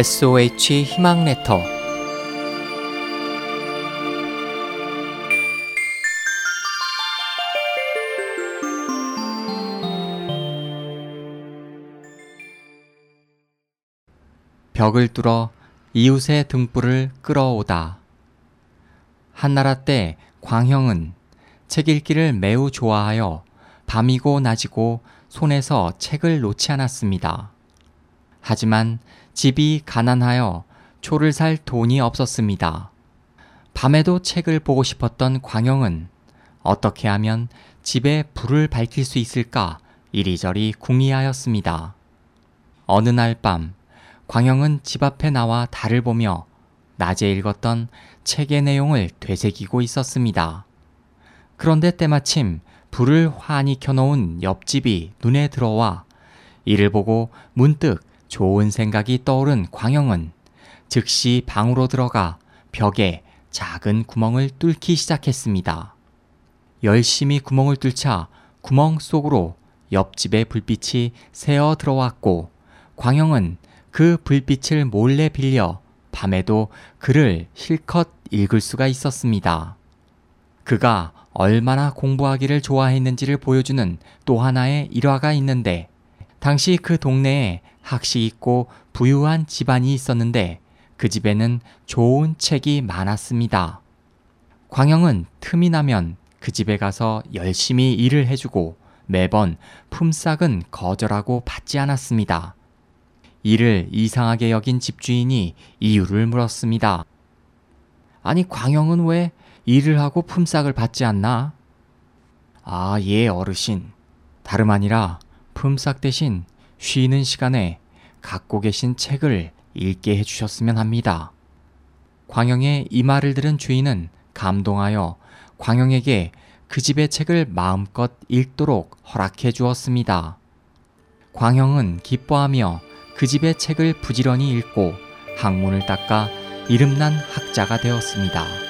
SOH 희망 레터 벽을 뚫어 이웃의 등불을 끌어오다. 한나라 때 광형은 책 읽기를 매우 좋아하여 밤이고 낮이고 손에서 책을 놓지 않았습니다. 하지만 집이 가난하여 초를 살 돈이 없었습니다. 밤에도 책을 보고 싶었던 광영은 어떻게 하면 집에 불을 밝힐 수 있을까 이리저리 궁리하였습니다. 어느 날 밤, 광영은 집 앞에 나와 달을 보며 낮에 읽었던 책의 내용을 되새기고 있었습니다. 그런데 때마침 불을 환히 켜놓은 옆집이 눈에 들어와 이를 보고 문득 좋은 생각이 떠오른 광영은 즉시 방으로 들어가 벽에 작은 구멍을 뚫기 시작했습니다. 열심히 구멍을 뚫자 구멍 속으로 옆집의 불빛이 새어 들어왔고 광영은 그 불빛을 몰래 빌려 밤에도 글을 실컷 읽을 수가 있었습니다. 그가 얼마나 공부하기를 좋아했는지를 보여주는 또 하나의 일화가 있는데 당시 그 동네에 학식 있고 부유한 집안이 있었는데 그 집에는 좋은 책이 많았습니다. 광영은 틈이 나면 그 집에 가서 열심히 일을 해주고 매번 품삯은 거절하고 받지 않았습니다. 이를 이상하게 여긴 집주인이 이유를 물었습니다. 아니, 광영은 왜 일을 하고 품삯을 받지 않나? 아, 예, 어르신. 다름 아니라 품삯 대신 쉬는 시간에 갖고 계신 책을 읽게 해주셨으면 합니다. 광영의 이 말을 들은 주인은 감동하여 광영에게 그 집의 책을 마음껏 읽도록 허락해 주었습니다. 광영은 기뻐하며 그 집의 책을 부지런히 읽고 학문을 닦아 이름난 학자가 되었습니다.